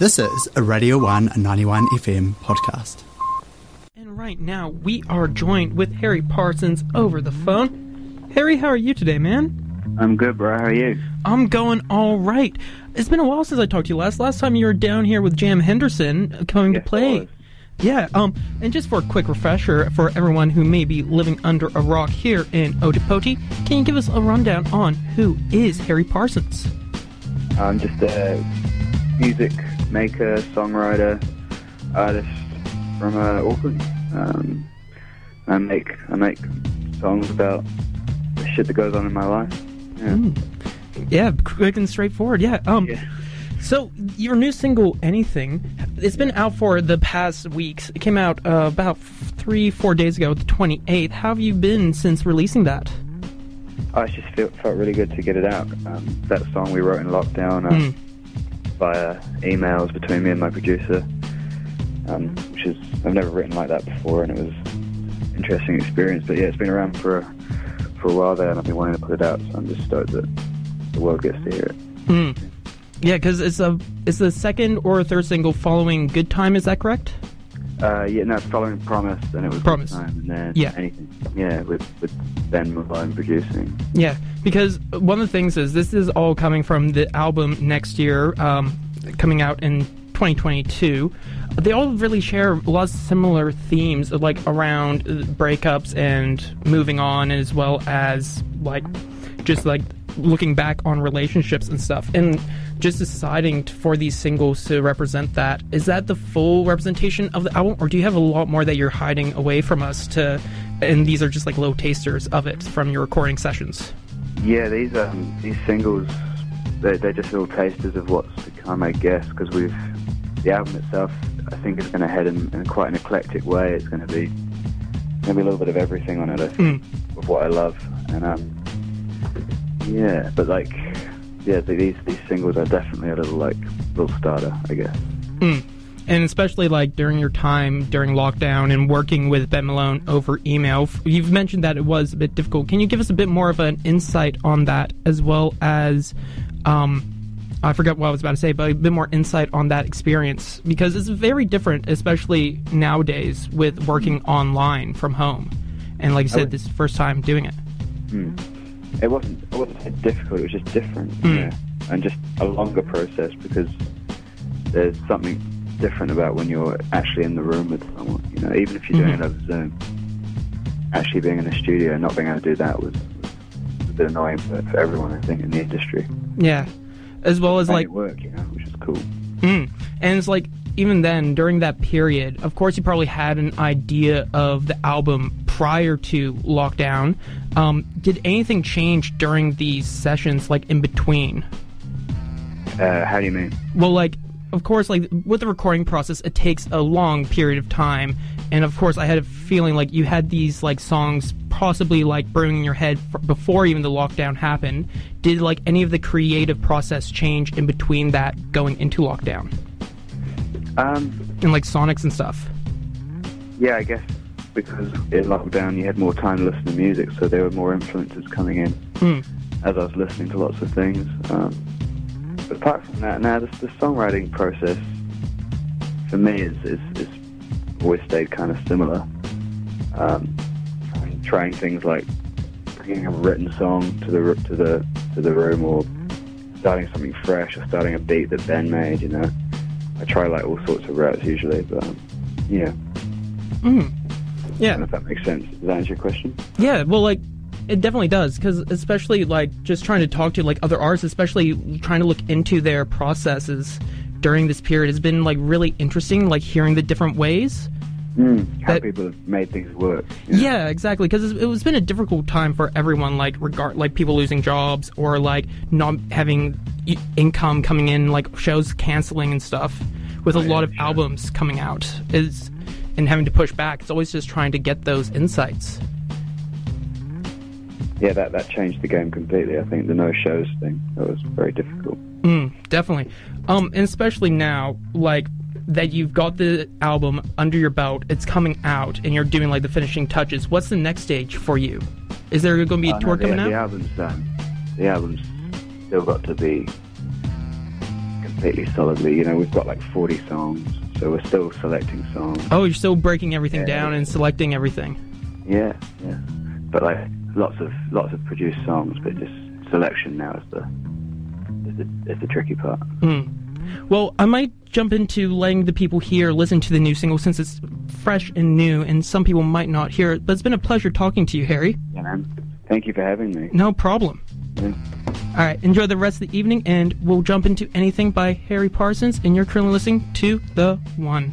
This is a Radio 1 91 FM podcast. And right now, we are joined with Harry Parsons over the phone. Harry, how are you today, man? I'm good, bro. How are you? I'm going all right. It's been a while since I talked to you last. Last time you were down here with Jam Henderson uh, coming Yes, to play. Yeah, um, and just for a quick refresher for everyone who may be living under a rock here in Otepoti, can you give us a rundown on who is Harry Parsons? I'm just a music maker, songwriter, artist from uh, Auckland. Um, I make I make songs about the shit that goes on in my life. Yeah. Yeah, quick and straightforward. Yeah. Um. Yeah. So your new single, "Anything," it's been out for the past weeks. It came out uh, about three, four days ago, the twenty eighth. How have you been since releasing that? I just felt felt really good to get it out. Um, that song we wrote in lockdown uh, Mm. Via emails between me and my producer, um, which is I've never written like that before, and it was an interesting experience. But yeah, it's been around for a, for a while there, and I've been wanting to put it out. So I'm just stoked that the world gets to hear it. Mm. Yeah, because it's a it's the second or third single following "Good Time." Is that correct? Uh, yeah, no, following Promise, and it was Promise. Time, and then Yeah. anything, yeah, with with Ben Malone producing. Yeah, because one of the things is this is all coming from the album next year, um, coming out in 2022. They all really share a lot of similar themes, like around breakups and moving on, as well as like just like looking back on relationships and stuff, and just deciding for these singles to represent that. Is that the full representation of the album, or do you have a lot more that you're hiding away from us to? And these are just like low tasters of it from your recording sessions. Yeah, these um these singles, they're, they're just little tasters of what's to come, I guess, because we've the album itself, I think, is going to head in, in quite an eclectic way. It's going to be going to be a little bit of everything on it, I think, of what I love, and um yeah, but like yeah, these these singles are definitely a little like little starter, I guess. Mm. And especially like during your time during lockdown and working with Ben Malone over email, you've mentioned that it was a bit difficult. Can you give us a bit more of an insight on that, as well as, um, I forgot what I was about to say, but a bit more insight on that experience because it's very different, especially nowadays with working online from home. And like I said, would- this is the first time doing it. Hmm. It wasn't it wasn't difficult. It was just different, Mm. yeah, and just a longer process because there's something different about when you're actually in the room with someone. You know, even if you're doing it over Zoom, actually being in the studio and not being able to do that was, was a bit annoying for, for everyone. I think in the industry. Yeah, as well as like work, you know, which is cool. Mm. And it's like even then during that period, of course, you probably had an idea of the album prior to lockdown. Um, did anything change during these sessions, like in between? Uh, how do you mean? Well, like of course, like with the recording process, it takes a long period of time, and of course, I had a feeling like you had these like songs possibly like brewing in your head f- before even the lockdown happened. Did like any of the creative process change in between that going into lockdown Um, and like sonics and stuff? Yeah, I guess because in lockdown you had more time to listen to music, so there were more influences coming in Mm. as I was listening to lots of things. Um, but apart from that, now the, the songwriting process for me is, is, is always stayed kind of similar. Um, trying, trying things like bringing a written song to the to the to the room, or starting something fresh, or starting a beat that Ben made. You know, I try like all sorts of routes usually, but um, yeah. Mm. Yeah, if that makes sense. Does that answer your question? yeah. Well, like it definitely does because especially like just trying to talk to like other artists, especially trying to look into their processes during this period has been like really interesting. Like hearing the different ways. Mm, how That- people have made things work. you know? Yeah, exactly. Because it was been a difficult time for everyone, like regard like people losing jobs or like not having income coming in, like shows canceling and stuff. With a Oh, yeah, lot of sure. albums coming out, is and having to push back. It's always just trying to get those insights. yeah, that that changed the game completely. I think the no shows thing that was very difficult. Mm, definitely. Um, and especially now, like that you've got the album under your belt, it's coming out, and you're doing like the finishing touches. What's the next stage for you? Is there going to be a Oh, tour no, the, coming the out? album's done. The album's still got to be completely solidly. You know, we've got like 40 songs, so we're still selecting songs. Oh, you're still breaking everything Yeah. down and selecting everything. Yeah, yeah. But like lots of lots of produced songs, but just selection now is the is the, is the tricky part. Hmm. Well, I might jump into letting the people here listen to the new single since it's fresh and new, and some people might not hear it. But it's been a pleasure talking to you, Harry. Yeah, man. Thank you for having me. No problem. Yeah. All right, enjoy the rest of the evening, and we'll jump into anything by Harry Parsons. And you're currently listening to The One.